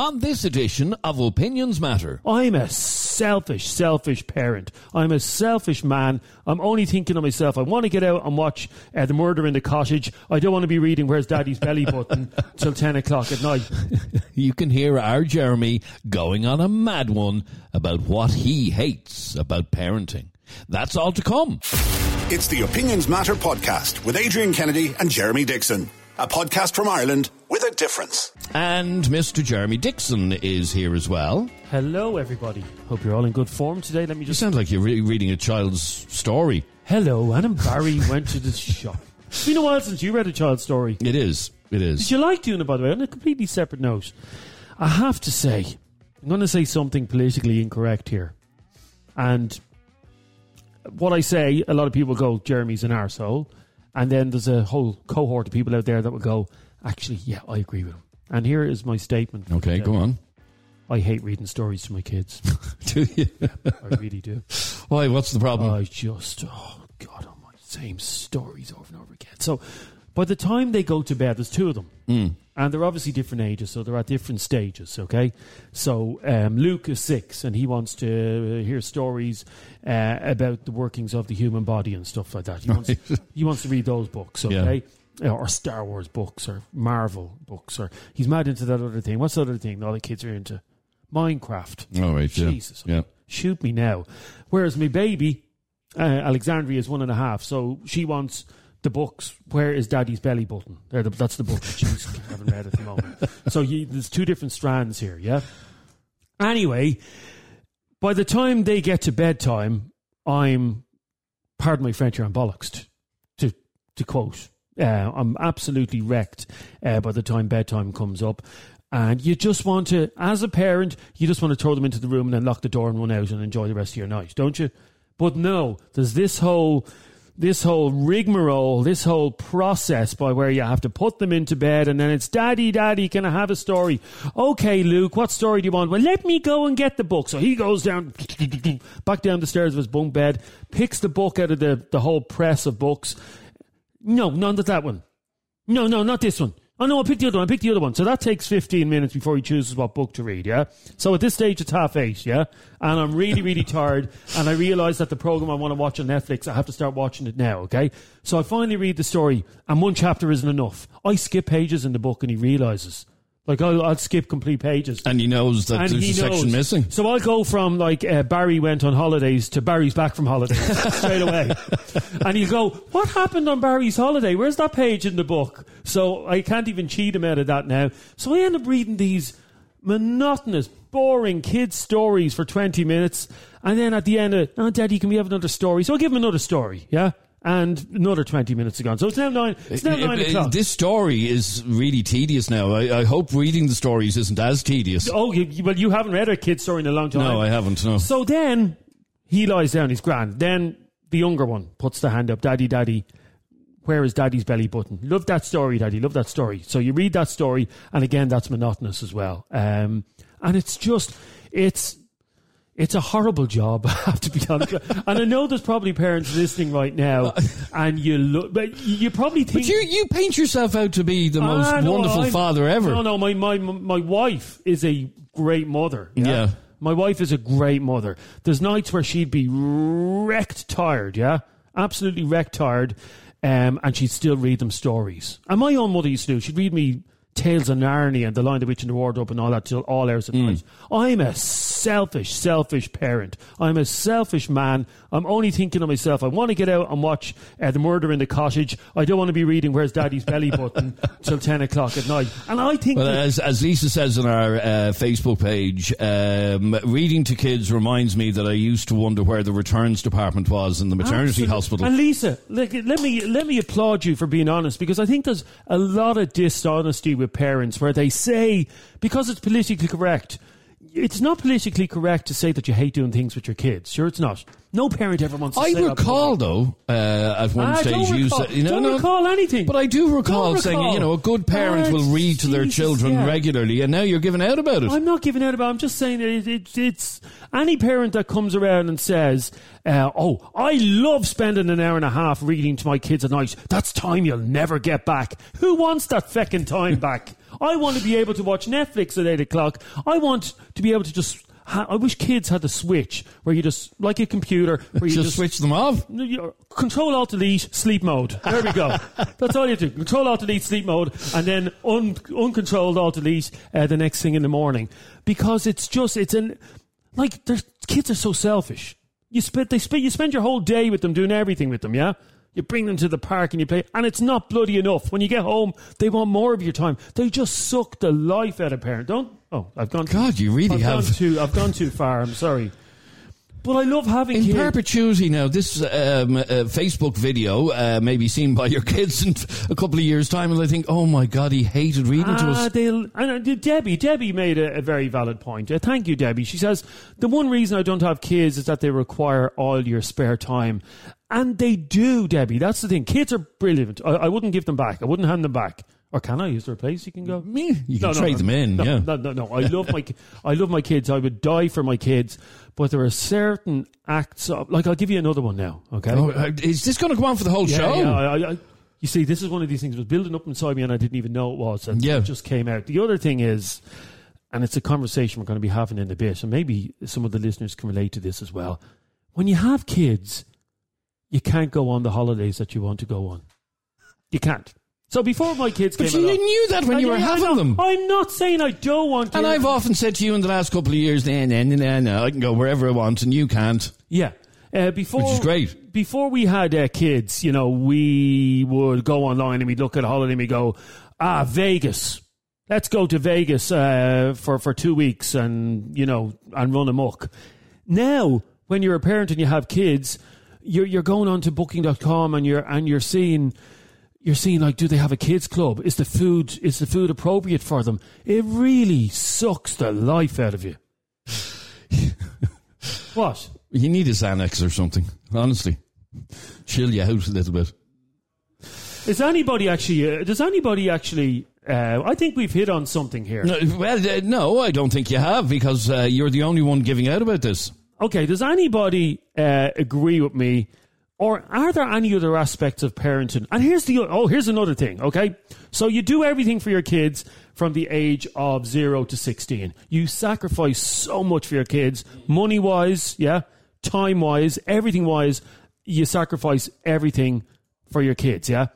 on this edition of Opinions Matter. I'm a selfish, selfish parent. I'm a selfish man. I'm only thinking of myself. I want to get out and watch uh, The Murder in the Cottage. I don't want to be reading Where's Daddy's Belly Button till 10 o'clock at night. You can hear our Jeremy going on a mad one about what he hates about parenting. That's all to come. It's the Opinions Matter podcast with Adrian Kennedy and Jeremy Dixon. A podcast from Ireland with a difference. And Mr. Jeremy Dixon is here as well. Hello, everybody. Hope you're all in good form today. Let me You just. sound like you're re- reading a child's story. Hello, Anne and Barry went to the shop. It's been a while since you read a child's story. It is. It is. Did you like doing it, by the way? On a completely separate note, I have to say, I'm going to say something politically incorrect here. And what I say, a lot of people go, Jeremy's an arsehole. And then there's a whole cohort of people out there that will go, actually, yeah, I agree with him. And here is my statement. Okay, go on. I hate reading stories to my kids. Do you? I really do. Why? What's the problem? I just, oh God, oh my, same stories over and over again. So by the time they go to bed, there's two of them. And they're obviously different ages, so they're at different stages, okay? So um, Luke is six, and he wants to hear stories uh, about the workings of the human body and stuff like that. He wants, he wants to read those books, Yeah. Okay? Uh, Or Star Wars books, or Marvel books, or he's mad into that other thing. What's the other thing all the kids are into? Minecraft. Oh, Yeah. Jesus. Yeah. Shoot me now. Whereas my baby, uh, Alexandria, is one and a half, so she wants the books. Where is Daddy's belly button? There, the, that's the book she's haven't read at the moment. So you, there's two different strands here. Yeah. Anyway, by the time they get to bedtime, I'm, pardon my French, here, I'm bollocks. To to quote, uh, I'm absolutely wrecked uh, by the time bedtime comes up. And you just want to, as a parent, you just want to throw them into the room and then lock the door and run out and enjoy the rest of your night, don't you? But no, there's this whole, this whole rigmarole, this whole process by where you have to put them into bed and then it's daddy, daddy, can I have a story? Okay, Luke, what story do you want? Well, let me go and get the book. So he goes down, back down the stairs of his bunk bed, picks the book out of the, the whole press of books. No, none of that one. No, no, not this one. Oh no, I picked the other one. I picked the other one. So that takes 15 minutes before he chooses what book to read, yeah? So at this stage it's half eight, yeah? And I'm really, really tired and I realise that the programme I want to watch on Netflix, I have to start watching it now, okay? So I finally read the story and one chapter isn't enough. I skip pages in the book and he realises. Like I'll, I'll skip complete pages. And he knows that And there's he a section missing. So I'll go from like uh, Barry went on holidays to Barry's back from holidays straight away. and you go, what happened on Barry's holiday? Where's that page in the book? So I can't even cheat him out of that now. So I end up reading these monotonous, boring kids' stories for 20 minutes. And then at the end, of, oh, Daddy, can we have another story? So I'll give him another story, yeah? And another 20 minutes gone. So it's now nine, it's now nine o'clock. This story is really tedious now. I, I hope reading the stories isn't as tedious. oh, you- well, you haven't read a kid's story in a long time. No, I haven't. No. So then he lies down, he's grand. Then the younger one puts the hand up, Daddy, Daddy, where is Daddy's belly button? Love that story, Daddy, love that story. So you read that story, and again, that's monotonous as well. Um, and it's just, it's, it's a horrible job, I have to be honest. and I know there's probably parents listening right now, and you look, but you probably think. But you, you paint yourself out to be the most Ah, no, wonderful I'm- father ever. No, no, my, my, my wife is a great mother. Yeah. My wife is a great mother. There's nights where she'd be wrecked tired, yeah? Absolutely wrecked tired. Um, and she'd still read them stories. And my own mother used to do, she'd read me Tales of Narnia and The Lion, the Witch, and the Wardrobe and all that till all hours of the night. I'm a selfish, selfish parent. I'm a selfish man. I'm only thinking of myself. I want to get out and watch uh, The Murder in the Cottage. I don't want to be reading Where's Daddy's Belly Button till 10 o'clock at night. And I think Well, that- as, as Lisa says on our uh, Facebook page, um, reading to kids reminds me that I used to wonder where the returns department was in the maternity Absolutely. hospital. And Lisa, like, let me let me applaud you for being honest because I think there's a lot of dishonesty with parents where they say because it's politically correct. It's not politically correct to say that you hate doing things with your kids. Sure, it's not. No parent ever wants to I recall, though, uh, at one Ah, stage you recall- said, you know, don't no, recall anything. But I do recall Don't saying, you know, a good parent Ah, will read to their children yeah. regularly, and now you're giving out about it. I'm not giving out about. it. I'm just saying that it, it, it's any parent that comes around and says, uh, "Oh, I love spending an hour and a half reading to my kids at night. That's time you'll never get back." Who wants that feckin' time back? I want to be able to watch Netflix at eight o'clock. I want to be able to just. I wish kids had the switch where you just like a computer where you Just, just, switch them off. Control Alt Delete sleep mode. There we go. That's all you do. Control Alt Delete sleep mode, and then un, uncontrolled Alt Delete uh, the next thing in the morning. Because it's just it's an like kids are so selfish. You spend they spend you spend your whole day with them doing everything with them. Yeah. You bring them to the park and you play, and it's not bloody enough. When you get home, they want more of your time. They just suck the life out of parent. Don't. Oh, I've gone. God, you really I've have- Gone too, I've gone too far. I'm sorry. But I love having In kids. perpetuity now, this um, uh, Facebook video uh, may be seen by your kids in a couple of years' time, and they think, oh my God, he hated reading to Ah, us. they'll, and uh, Debbie, Debbie made a, a very valid point. Uh, thank you, Debbie. She says the one reason I don't have kids is that they require all your spare time, and they do, Debbie. That's the thing. Kids are brilliant. I, I wouldn't give them back. I wouldn't hand them back. Or can I? Is there a place you can go? Me, you can trade them in, no, yeah. No, no, no. I love my, I love my kids. I would die for my kids. But there are certain acts of, like I'll give you another one now. Okay. Oh, uh, is this going to go on for the whole Yeah, show? yeah, I, I, you see, this is one of these things that was building up inside me, and I didn't even know it was, and Yeah. it just came out. The other thing is, and it's a conversation we're going to be having in a bit, and maybe some of the listeners can relate to this as well. When you have kids, you can't go on the holidays that you want to go on. You can't. So before my kids But came you along, knew that when I you were I having them. I'm not saying I don't want. And. I've often said to you in the last couple of years, nah, nah, nah, nah, nah, I can go wherever I want, and you can't. Yeah. Uh, before, Which is great. Before we had uh, kids, you know, we would go online and we'd look at a holiday and we go, ah, Vegas. Let's go to Vegas uh, for, for two weeks and, you know, and run amok. Now, when you're a parent and you have kids, you're, you're going on to booking.com and you're, and you're seeing, you're seeing like, do they have a kids club? Is the food, is the food appropriate for them? It really sucks the life out of you. what? You need a Xanax or something, honestly. Chill you out a little bit. Is anybody actually? Uh, does anybody actually? Uh, I think we've hit on something here. No, well, uh, no, I don't think you have, because uh, you're the only one giving out about this. Okay, does anybody uh, agree with me, or are there any other aspects of parenting? And here's the oh, here's another thing. Okay, so you do everything for your kids from the age of zero to sixteen. You sacrifice so much for your kids, money wise, yeah, time wise, everything wise. You sacrifice everything for your kids, yeah.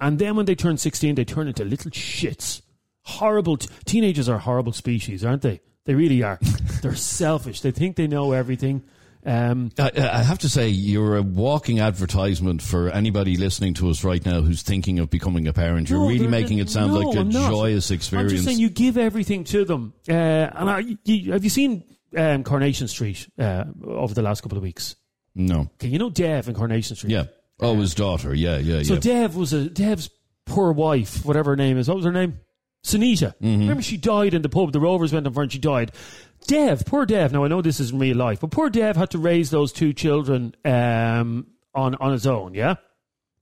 And then when they turn sixteen, they turn into little shits. Horrible t- teenagers are horrible species, aren't they? They really are. They're selfish. They think they know everything. Um, I, I have to say, you're a walking advertisement for anybody listening to us right now who's thinking of becoming a parent. You're No, really making it sound no, like a I'm joyous I'm experience. just saying you give everything to them. Uh, and I, you, have you seen um, Coronation Street uh, over the last couple of weeks? no. Okay, you know Dev in Coronation Street. Yeah. Oh, his daughter. Yeah, yeah, So yeah. Dev was a Dev's poor wife, whatever her name is. What was her name? Sunita. Mm-hmm. Remember, she died in the pub. The Rovers went on for her and she died. Dev, poor Dev. Now I know this is in real life, but poor Dev had to raise those two children um, on on his own. Yeah,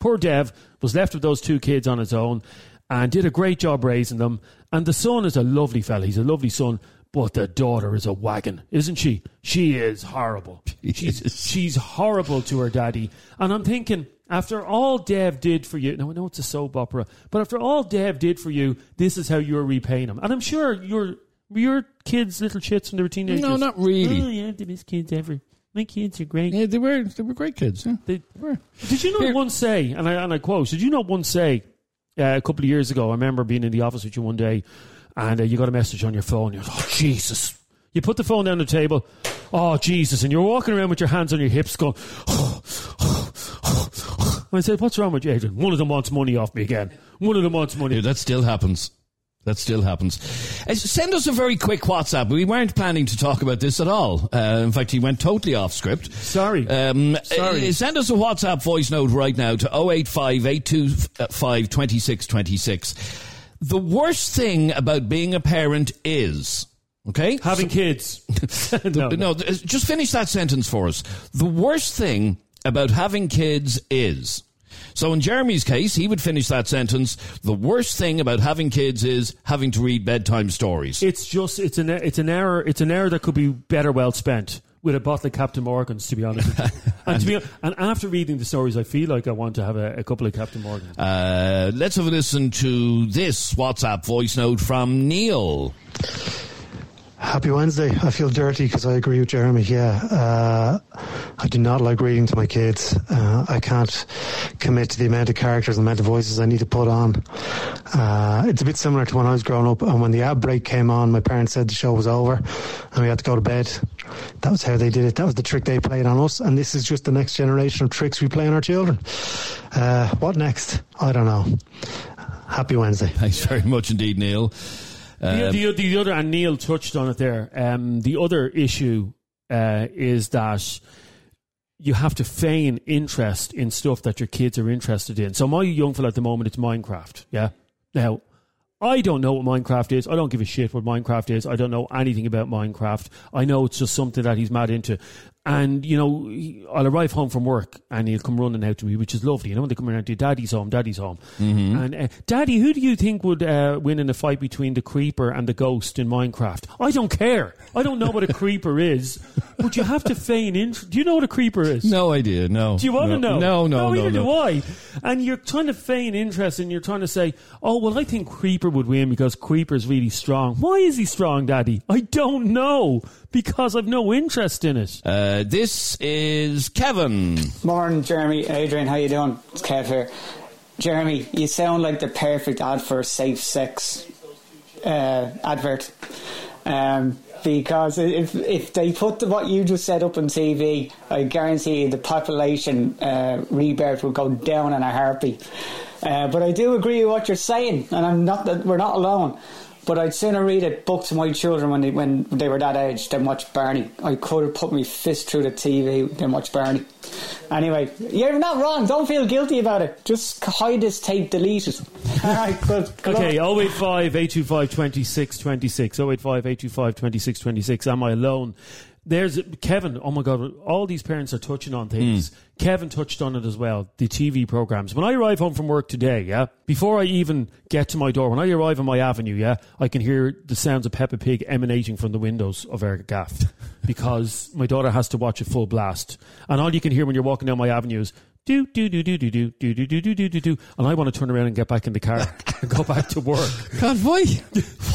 poor Dev was left with those two kids on his own and did a great job raising them. And the son is a lovely fella. He's a lovely son. But the daughter is a wagon, isn't she? She is horrible. She's, she's horrible to her daddy. And I'm thinking, after all Dev did for you, now I know it's a soap opera, but after all Dev did for you, this is how you're repaying him. And I'm sure your your kids, little shits when they were teenagers. No, not really. Oh, yeah, the best kids ever. My kids are great. Yeah, they were they were great kids. Yeah. They, were. did you not Here- once say, and I, and I quote, did you not once say uh, a couple of years ago, I remember being in the office with you one day and uh, you got a message on your phone. You're like, oh, Jesus. You put the phone down the table. Oh, Jesus. And you're walking around with your hands on your hips going, And I said, what's wrong with you, Adrian? One of them wants money off me again. One of them wants money. Yeah, that still happens. That still happens. Uh, Send us a very quick WhatsApp. We weren't planning to talk about this at all. Uh, in fact, he went totally off script. Sorry. Um, Sorry. uh, send us a WhatsApp voice note right now to 085 825 2626. The worst thing about being a parent is, okay? Having kids. no, no, th- just finish that sentence for us. The worst thing about having kids is. So in Jeremy's case, he would finish that sentence. The worst thing about having kids is having to read bedtime stories. It's just it's an it's an error it's an error that could be better well spent with a bottle of Captain Morgan's. To be honest, with you. And, to be, and after reading the stories, I feel like I want to have a, a couple of Captain Morgans. Uh, let's have a listen to this WhatsApp voice note from Neil. Happy Wednesday. I feel dirty because I agree with Jeremy. Yeah, uh, I do not like reading to my kids. Uh, I can't commit to the amount of characters and the amount of voices I need to put on. Uh, it's a bit similar to when I was growing up, and when the ad break came on, my parents said the show was over, and we had to go to bed. That was how they did it. That was the trick they played on us, and this is just the next generation of tricks we play on our children. Uh, what next? I don't know. Happy Wednesday. Thanks very much indeed, Neil. The, Um, the, the other, and Neil touched on it there. Um, the other issue uh, is that you have to feign interest in stuff that your kids are interested in. So my young fella at the moment, it's Minecraft. Yeah. Now, I don't know what Minecraft is. I don't give a shit what Minecraft is. I don't know anything about Minecraft. I know it's just something that he's mad into. And, you know, I'll arrive home from work and he'll come running out to me, which is lovely. You know, when they come around to Daddy's home, Daddy's home. And, uh, Daddy, who do you think would uh, win in a fight between the creeper and the ghost in Minecraft? I don't care. I don't know what a creeper is, but you have to feign interest. Do you know what a creeper is? no idea. No. Do you want no. to know? No, no, no. neither no. do I. And you're trying to feign interest and you're trying to say, oh, well, I think Creeper would win because Creeper's really strong. Why is he strong, Daddy? I don't know because I've no interest in it. Uh, this is Kevin. Morning, Jeremy. Adrian, how you doing? It's Kev here. Jeremy, you sound like the perfect ad for safe sex uh, advert. Um, because if if they put the, what you just said up on TV, I guarantee you the population uh, rebirth will go down in a heartbeat. Uh, but I do agree with what you're saying, and I'm not that we're not alone. But I'd sooner read a book to my children when they when they were that age than watch Barney. I could have put my fist through the TV than watch Barney. Anyway, you're not wrong. Don't feel guilty about it. Just hide this tape, delete it. All right, good. good Okay, luck. 085 825 2626. 085 825 2626. Am I alone? There's Kevin. Oh my God, all these parents are touching on things. Kevin touched on it as well. The TV programs. When I arrive home from work today, yeah, before I even get to my door, when I arrive on my avenue, yeah, I can hear the sounds of Peppa Pig emanating from the windows of our gaff because my daughter has to watch it full blast. And all you can hear when you're walking down my avenue is do do do do do do do do do do do do do, and I want to turn around and get back in the car and go back to work. God, why?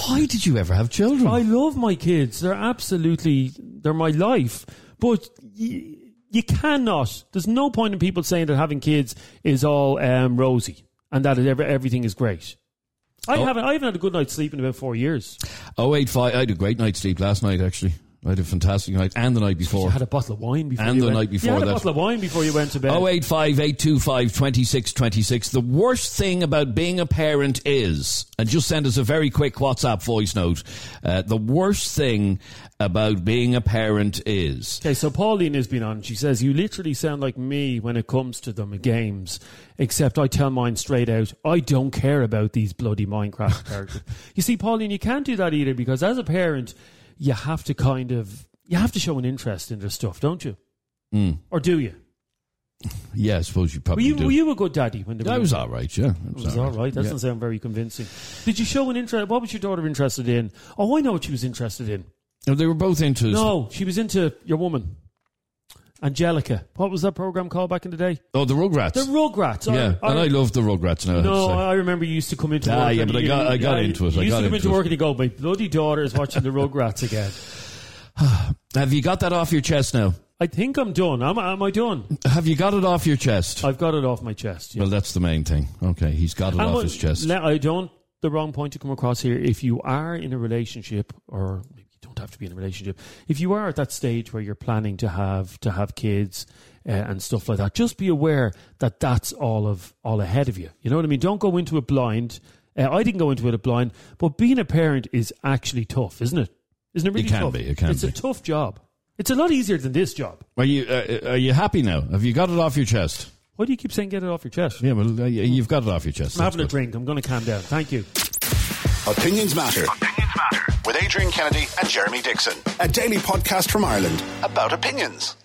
Why did you ever have children? I love my kids. They're absolutely they're my life. But you, you cannot. There's no point in people saying that having kids is all um, rosy and that every- everything is great. I Oh. haven't. I haven't had a good night's sleep in about four years. Oh eight five. I had a great night's sleep last night, actually. I had a fantastic night, and the night You before. had a bottle of wine before. And you the went. night before You had a that. bottle of wine before you went to bed. 085 825 2626. The worst thing about being a parent is, and just send us a very quick WhatsApp voice note. Uh, the worst thing about being a parent is. Okay, so Pauline has been on. She says, You literally sound like me when it comes to them games, except I tell mine straight out, I don't care about these bloody Minecraft characters. you see, Pauline, you can't do that either because as a parent, you have to kind of, you have to show an interest in their stuff, don't you? Hmm. Or do you? Yeah, I suppose you Were probably you, do. were you a good daddy when they were I was all right, yeah. It was all right. That Yeah. doesn't sound very convincing. Did you show an interest? What was your daughter interested in? Oh, I know what she was interested in. No, They were both into. No, she was into your woman, Angelica. What was that program called back in the day? Oh, the Rugrats. The Rugrats. yeah, and I love the Rugrats now. I No. I remember you used to come into Ah, work. yeah, but I got- I got yeah, into it. You I used to come into it. work and you go, "My bloody daughter is watching the Rugrats again." Have you got that off your chest now? I think I'm done. Am, am I done? Have you got it off your chest? I've got it off my chest. Yeah. Well, that's the main thing. Okay, he's got it And off what- his chest. le- I don't. The wrong point to come across here. If you are in a relationship, or you have to be in a relationship. If you are at that stage where you're planning to have to have kids uh, and stuff like that, just be aware that that's all of all ahead of you. You know what I mean? Don't go into it blind. Uh, I didn't go into it blind, but being a parent is actually tough, isn't it? Isn't it really it can tough? be, it can it's be. a tough job. It's a lot easier than this job. Are you uh, are you happy now? Have you got it off your chest? Why do you keep saying get it off your chest? Yeah, well, uh, you've got it off your chest. I'm That's having a drink. I'm going to calm down. Thank you. Opinions Matter. Matter. With Adrian Kennedy and Jeremy Dixon. A daily podcast from Ireland about opinions.